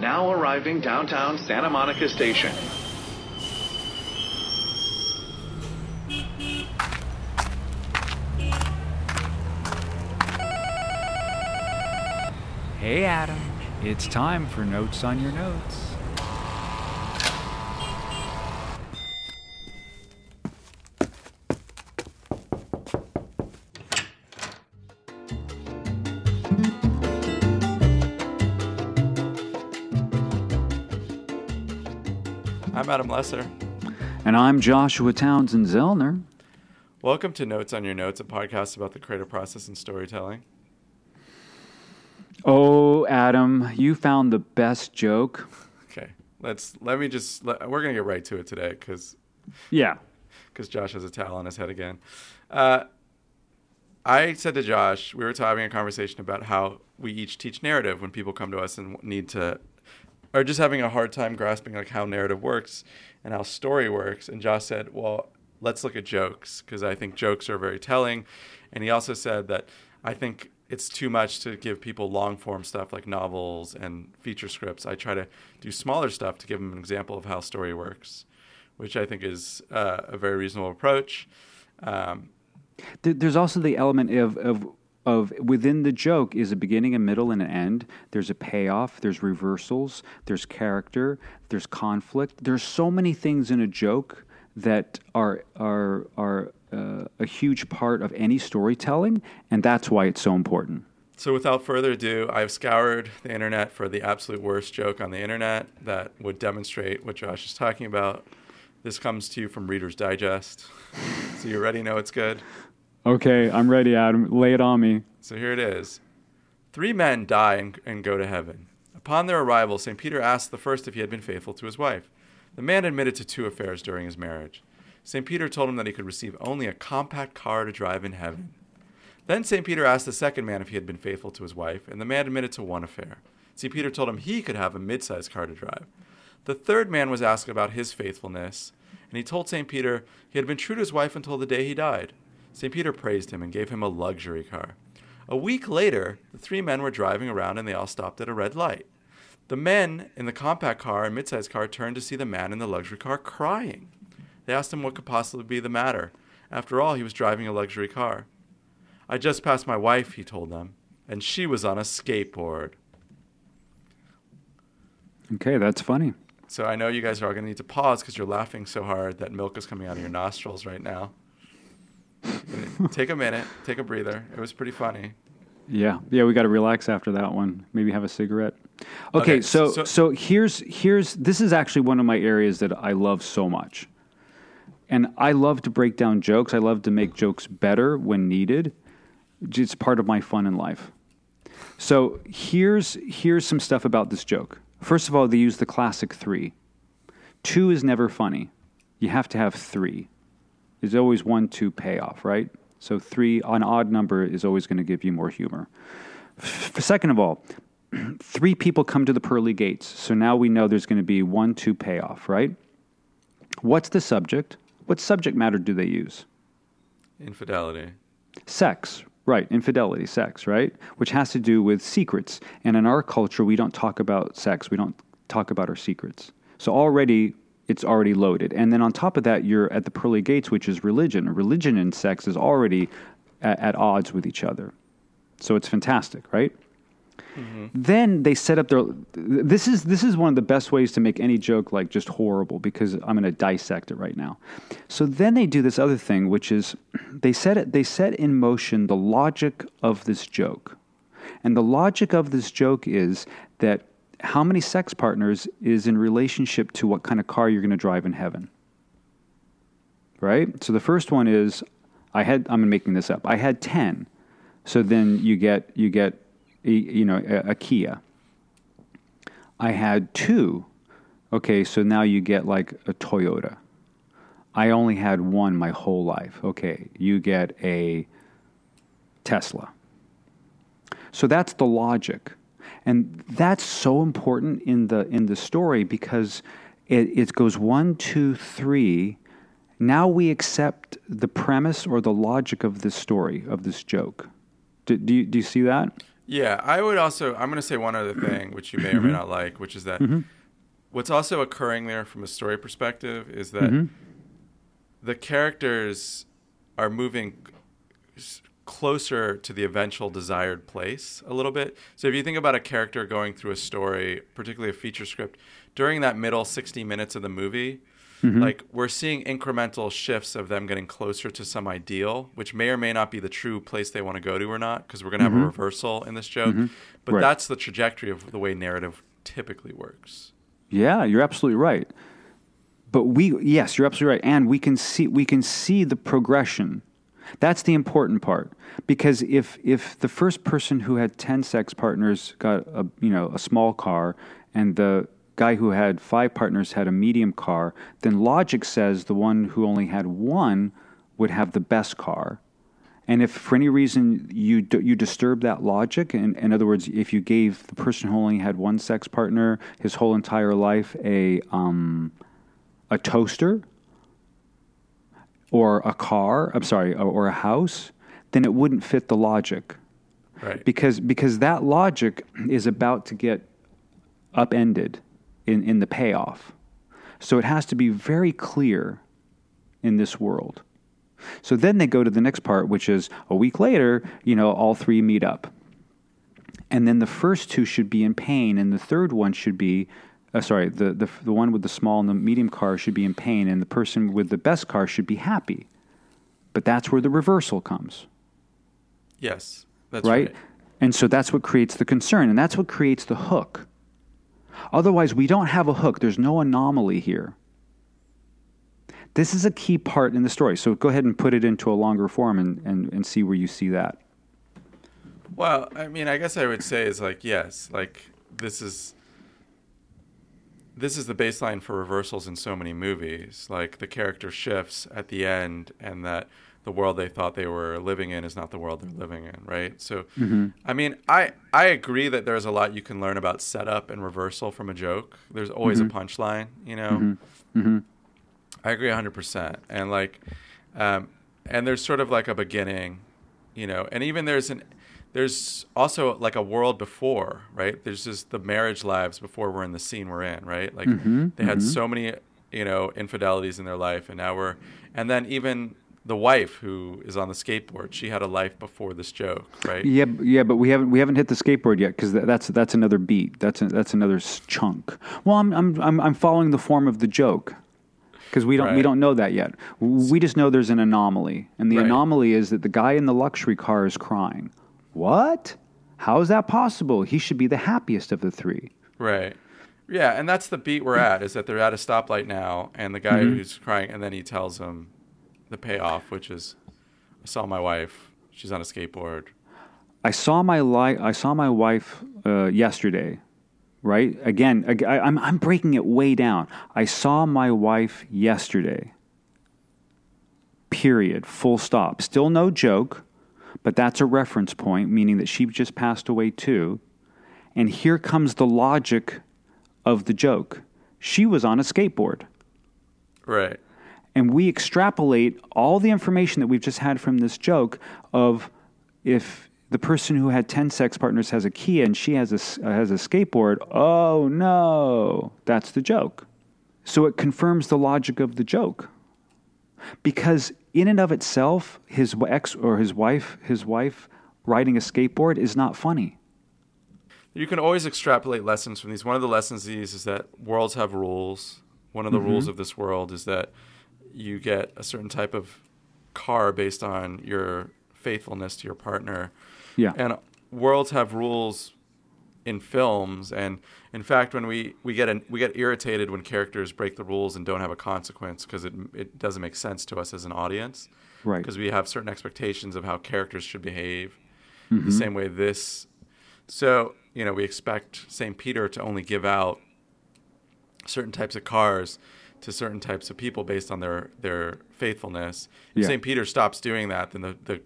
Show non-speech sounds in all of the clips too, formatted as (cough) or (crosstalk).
now arriving downtown Santa Monica Station. Hey, Adam. It's time for Notes on Your Notes. I'm Adam Lesser. And I'm Joshua Townsend Zellner. Welcome to Notes on Your Notes, a podcast about the creative process and storytelling. Oh, Adam, you found the best joke. Okay, let's let me just let, we're gonna get right to it today because Yeah. because Josh has a towel on his head again. Uh, I said to Josh, we were having a conversation about how we each teach narrative when people come to us and need to, are just having a hard time grasping like how narrative works and how story works. And Josh said, well, let's look at jokes because I think jokes are very telling. And he also said that I think it's too much to give people long form stuff like novels and feature scripts. I try to do smaller stuff to give them an example of how story works, which I think is uh, a very reasonable approach. Um, There's also the element of, of of within the joke is a beginning, a middle, and an end. There's a payoff. There's reversals. There's character. There's conflict. There's so many things in a joke that are are are uh, a huge part of any storytelling, and that's why it's so important. So, without further ado, I've scoured the internet for the absolute worst joke on the internet that would demonstrate what Josh is talking about. This comes to you from Reader's Digest. So, you already know it's good. Okay, I'm ready, Adam. Lay it on me. So, here it is Three men die and, and go to heaven. Upon their arrival, St. Peter asked the first if he had been faithful to his wife. The man admitted to two affairs during his marriage. St. Peter told him that he could receive only a compact car to drive in heaven. Then St. Peter asked the second man if he had been faithful to his wife, and the man admitted to one affair. St. Peter told him he could have a mid sized car to drive. The third man was asked about his faithfulness, and he told St. Peter he had been true to his wife until the day he died. St. Peter praised him and gave him a luxury car. A week later, the three men were driving around and they all stopped at a red light. The men in the compact car and mid-sized car turned to see the man in the luxury car crying. They asked him what could possibly be the matter. After all, he was driving a luxury car. I just passed my wife, he told them, and she was on a skateboard. Okay, that's funny. So I know you guys are all going to need to pause because you're laughing so hard that milk is coming out of your nostrils right now. (laughs) take a minute, take a breather. It was pretty funny. Yeah, yeah, we got to relax after that one. Maybe have a cigarette. Okay, Okay, so, so- so here's here's this is actually one of my areas that I love so much, and I love to break down jokes. I love to make jokes better when needed. It's part of my fun in life. So here's here's some stuff about this joke. First of all, they use the classic three. Two is never funny. You have to have three. There's always one, two payoff, right? So three, an odd number is always going to give you more humor. F- second of all, (clears throat) three people come to the pearly gates. So now we know there's going to be one, two payoff, right? What's the subject? What subject matter do they use? Infidelity. Sex, right? Infidelity, sex, right? Which has to do with secrets. And in our culture, we don't talk about sex, we don't talk about our secrets. So already, it's already loaded. And then on top of that, you're at the pearly gates, which is religion. Religion and sex is already at, at odds with each other. So it's fantastic, right? Mm-hmm. Then they set up their. This is this is one of the best ways to make any joke like just horrible because I'm going to dissect it right now. So then they do this other thing, which is (clears throat) they set it. They set in motion the logic of this joke, and the logic of this joke is that how many sex partners is in relationship to what kind of car you're going to drive in heaven. Right. So the first one is I had. I'm making this up. I had ten. So then you get you get you know a, a Kia. I had two. Okay, so now you get like a Toyota. I only had one my whole life. Okay, you get a Tesla. So that's the logic. And that's so important in the in the story because it, it goes one, two, three. Now we accept the premise or the logic of this story, of this joke. Do, do, you, do you see that? Yeah, I would also. I'm going to say one other thing, which you may or may mm-hmm. not like, which is that mm-hmm. what's also occurring there from a story perspective is that mm-hmm. the characters are moving closer to the eventual desired place a little bit. So if you think about a character going through a story, particularly a feature script, during that middle 60 minutes of the movie, mm-hmm. like we're seeing incremental shifts of them getting closer to some ideal, which may or may not be the true place they want to go to or not, because we're going to have a mm-hmm. reversal in this joke. Mm-hmm. But Right. that's the trajectory of the way narrative typically works. Yeah, you're absolutely right. But we yes, you're absolutely right. And we can see we can see the progression. That's the important part. Because if if the first person who had 10 sex partners got a you know, a small car and the guy who had 5 partners had a medium car, then logic says the one who only had one would have the best car. And if for any reason you you disturb that logic, in, in other words, if you gave the person who only had one sex partner his whole entire life a um, a toaster or a car, I'm sorry, or, or a house, then it wouldn't fit the logic Right. because because that logic is about to get upended in, in the payoff. So it has to be very clear in this world. So then they go to the next part, which is a week later, you know, all three meet up. And then the first two should be in pain, and the third one should be, uh, sorry, the, the, the one with the small and the medium car should be in pain, and the person with the best car should be happy. But that's where the reversal comes yes. That's right? right. And so that's what creates the concern, and that's what creates the hook. Otherwise, we don't have a hook. There's no anomaly here. This is a key part in the story. So go ahead and put it into a longer form and, and, and see where you see that. Well, I mean, I guess I would say is like yes, like this is this is the baseline for reversals in so many movies. Like the character shifts at the end, and that the world they thought they were living in is not the world they're living in, right? So, mm-hmm. I mean, I I agree that there's a lot you can learn about setup and reversal from a joke. There's always a mm-hmm. punchline, you know. Mm-hmm. I agree 100%. And like um, and there's sort of like a beginning, you know, and even there's an there's also like a world before, right? There's just the marriage lives before we're in the scene we're in, right? Like mm-hmm, they had mm-hmm. so many, you know, infidelities in their life and now we're and then even the wife who is on the skateboard, she had a life before this joke, right? Yeah, yeah, but we haven't we haven't hit the skateboard yet because that's that's another beat. That's a, that's another chunk. Well, I'm I'm I'm, I'm following the form of the joke because we don't we don't know that yet. We just know there's an anomaly, and the Right. anomaly is that the guy in the luxury car is crying. What? How is that possible? He should be the happiest of the three. Right. Yeah, and that's the beat we're at is that they're at a stoplight now, and the guy who's crying, and then he tells him the payoff, which is, "I saw my wife. She's on a skateboard." I saw my li- I saw my wife uh, yesterday, right? Again, I, I'm I'm breaking it way down. I saw my wife yesterday. Period. Full stop. Still no joke, but that's a reference point, meaning that she just passed away too. And here comes the logic of the joke. She was on a skateboard Right. and we extrapolate all the information that we've just had from this joke of if the person who had 10 sex partners has a Kia and she has a, uh, has a skateboard, oh no, that's the joke. So it confirms the logic of the joke. Because in and of itself, his ex or his wife, his wife riding a skateboard is not funny. You can always extrapolate lessons from these. One of the lessons of these is that worlds have rules. One of the mm-hmm. rules of this world is that you get a certain type of car based on your faithfulness to your partner. Yeah. And worlds have rules in films and in fact when we, we get an, we get irritated when characters break the rules and don't have a consequence because it, it doesn't make sense to us as an audience Right. because we have certain expectations of how characters should behave the mm-hmm. same way this so you know we expect st peter to only give out certain types of cars to certain types of people based on their their faithfulness if Yeah. st peter stops doing that then the, the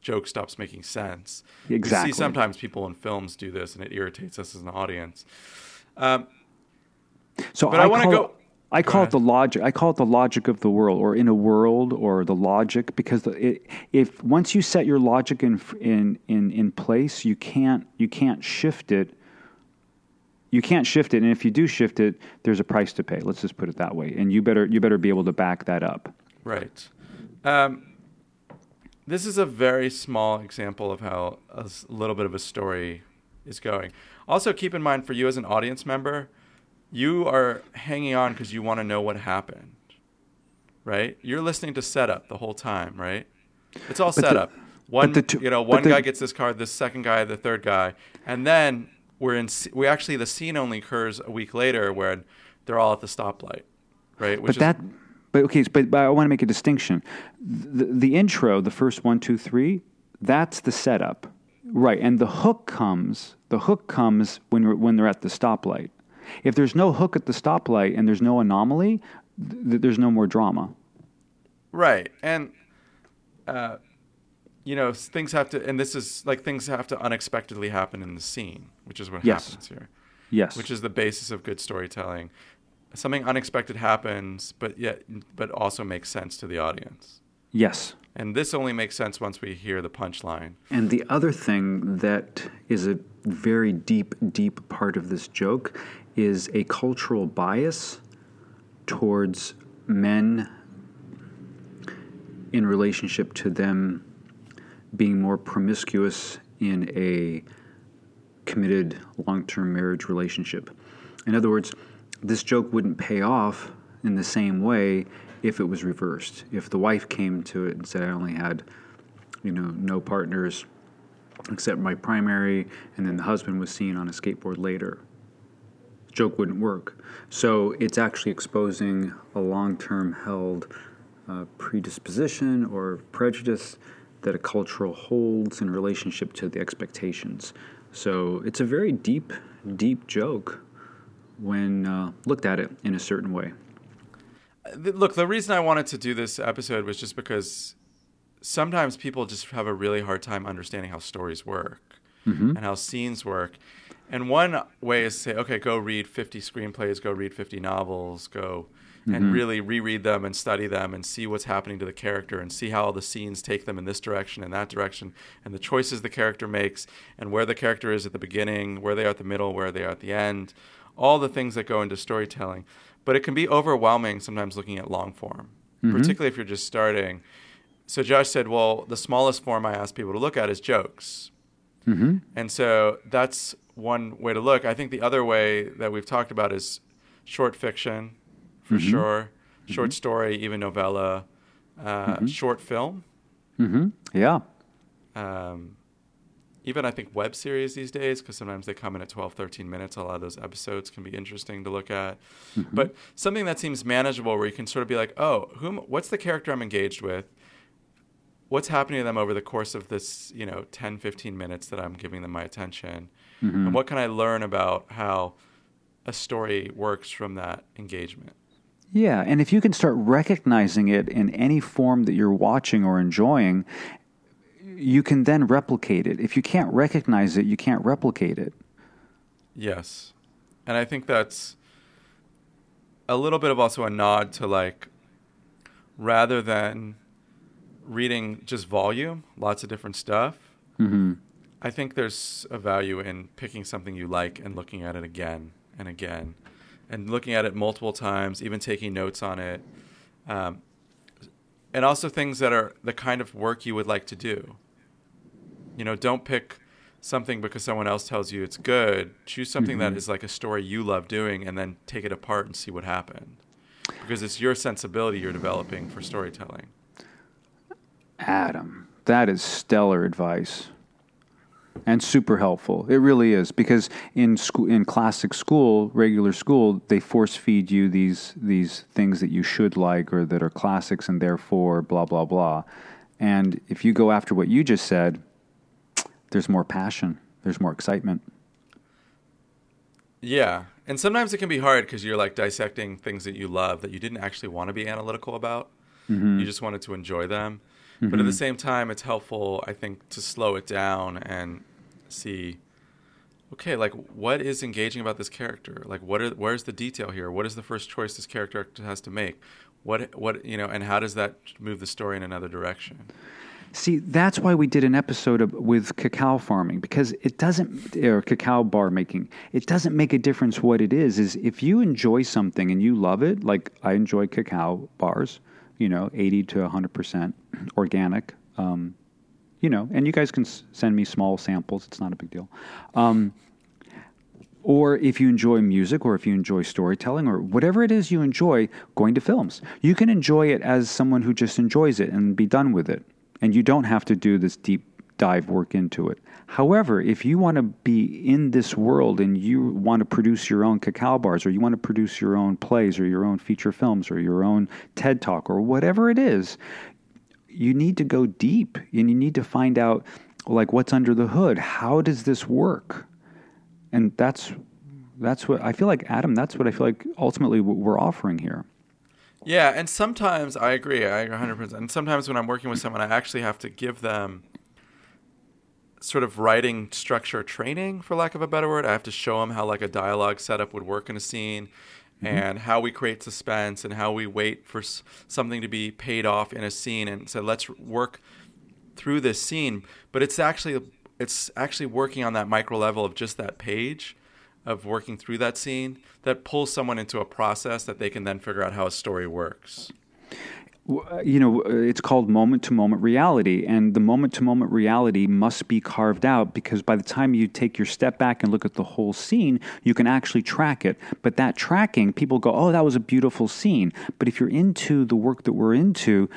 joke stops making sense Exactly. we see sometimes people in films do this and it irritates us as an audience um, So but I, want to go. I call it the logic. I call it the logic of the world, or in a world, or the logic, because it, if once you set your logic in in in in place, you can't you can't shift it. You can't shift it, and if you do shift it, there's a price to pay. Let's just put it that way, and you better you better be able to back that up. Right. Um, this is a very small example of how a little bit of a story is going. Also, keep in mind for you as an audience member, you are hanging on because you want to know what happened. Right? You're listening to setup the whole time, right? It's all But the- setup. One, the two- you know, one the- guy gets this card, the second guy, the third guy, and then we're in. We actually the scene only occurs a week later where they're all at the stoplight, right? but that, but okay, but, but I want to make a distinction. The, the intro, the first one, two, three, that's the setup, right? And the hook comes. The hook comes when when they're at the stoplight. If there's no hook at the stoplight and there's no anomaly, th- there's no more drama. Right. And, uh, you know, things have to, and this is like things have to unexpectedly happen in the scene, which is what Yes. happens here, Yes. which is the basis of good storytelling. Something unexpected happens, but yet, but also makes sense to the audience. yes. And this only makes sense once we hear the punchline. And the other thing that is a very deep, deep part of this joke is a cultural bias towards men in relationship to them being more promiscuous in a committed long term marriage relationship. In other words, this joke wouldn't pay off in the same way if it was reversed. If the wife came to it and said, I only had, you know, no partners except my primary, and then the husband was seen on a skateboard later. Joke wouldn't work. So it's actually exposing a long term held uh, predisposition or prejudice that a cultural holds in relationship to the expectations. So it's a very deep, deep joke when uh, looked at it in a certain way. Look, the reason I wanted to do this episode was just because sometimes people just have a really hard time understanding how stories work and how scenes work. And one way is to say, okay, go read 50 screenplays, go read 50 novels, go and really reread them and study them and see what's happening to the character and see how all the scenes take them in this direction and that direction and the choices the character makes and where the character is at the beginning, where they are at the middle, where they are at the end, all the things that go into storytelling. But it can be overwhelming sometimes looking at long form, particularly if you're just starting. So Josh said, well, the smallest form I ask people to look at is jokes. Mm-hmm. And so that's one way to look. I think the other way that we've talked about is short fiction, for sure, short story, even novella, uh, short film, Mm-hmm. Yeah. um, even I think web series these days, because sometimes they come in at 12, 13 minutes. A lot of those episodes can be interesting to look at. Mm-hmm. But something that seems manageable where you can sort of be like, oh, whom, what's the character I'm engaged with? What's happening to them over the course of this, you know, 10, 15 minutes that I'm giving them my attention? Mm-hmm. And what can I learn about how a story works from that engagement? Yeah, and if you can start recognizing it in any form that you're watching or enjoying, you can then replicate it. If you can't recognize it, you can't replicate it. Yes. And I think that's a little bit of also a nod to like rather than reading just volume, lots of different stuff, Mm-hmm. I think there's a value in picking something you like and looking at it again and again and looking at it multiple times, even taking notes on it. Um, and also things that are the kind of work you would like to do. You know, don't pick something because someone else tells you it's good. Choose something that mm-hmm. is like a story you love doing and then take it apart and see what happened. Because it's your sensibility you're developing for storytelling. Adam, that is stellar advice. And super helpful. It really is because in school, in classic school, regular school, they force feed you these these things that you should like or that are classics and therefore blah blah blah. And if you go after what you just said, there's more passion, there's more excitement. Yeah. And sometimes it can be hard because you're like dissecting things that you love that you didn't actually want to be analytical about. Mm-hmm. You just wanted to enjoy them. But at the mm-hmm. same time, it's helpful, I think, to slow it down and see okay, like what is engaging about this character? Like what are where's the detail here? What is the first choice this character has to make? What what you know, and how does that move the story in another direction? See, that's why we did an episode of, with cacao farming because it doesn't, or cacao bar making. It doesn't make a difference what it is. Is if you enjoy something and you love it, like I enjoy cacao bars, you know, eighty to hundred percent organic. Um, you know, and you guys can s- send me small samples. It's not a big deal. Um, or if you enjoy music or if you enjoy storytelling or whatever it is you enjoy going to films you can enjoy it as someone who just enjoys it and be done with it and you don't have to do this deep dive work into it however if you want to be in this world and you want to produce your own cacao bars or you want to produce your own plays or your own feature films or your own ted talk or whatever it is you need to go deep and you need to find out like what's under the hood how does this work and that's that's what I feel like, Adam. That's what I feel like ultimately we're offering here. Yeah, and sometimes I agree. I 100%. And sometimes when I'm working with someone, I actually have to give them sort of writing structure training, for lack of a better word. I have to show them how like a dialogue setup would work in a scene, mm-hmm. and how we create suspense, and how we wait for s- something to be paid off in a scene. And so let's work through this scene. But it's actually it's actually working on that micro level of just that page of working through that scene that pulls someone into a process that they can then figure out how a story works Uh, you know, uh, it's called moment to moment reality. And the moment to moment reality must be carved out because by the time you take your step back and look at the whole scene, you can actually track it. But that tracking, people go, oh, that was a beautiful scene. But if you're into the work that we're into,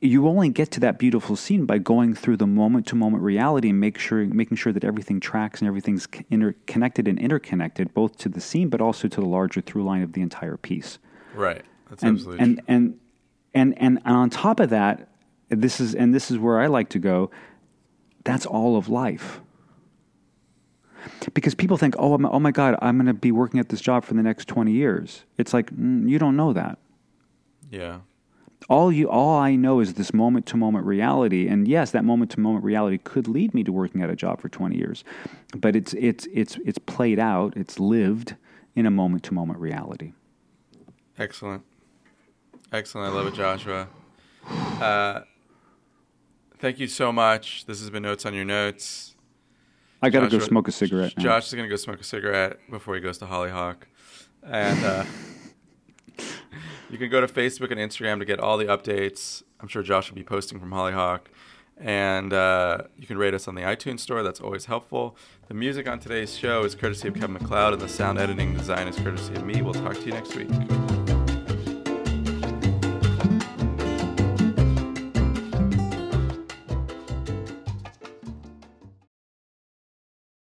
you only get to that beautiful scene by going through the moment to moment reality and make sure making sure that everything tracks and everything's interconnected and interconnected both to the scene but also to the larger through line of the entire piece. Right. That's and, absolutely and, true. and and and and on top of that, this is and this is where I like to go. That's all of life. Because people think, oh, oh my God, I'm going to be working at this job for the next 20 years. It's like, mm, you don't know that. Yeah all you all I know is this moment to moment reality and yes that moment to moment reality could lead me to working at a job for 20 years but it's it's it's it's played out it's lived in a moment to moment reality excellent excellent I love it Joshua uh, thank you so much this has been notes on your notes I got to go smoke a cigarette now. Josh is going to go smoke a cigarette before he goes to Hollyhock and uh, (laughs) you can go to Facebook and Instagram to get all the updates. I'm sure Josh will be posting from Hollyhock. And uh, you can rate us on the iTunes store. That's always helpful. The music on today's show is courtesy of Kevin MacLeod, and the sound editing design is courtesy of me. We'll talk to you next week.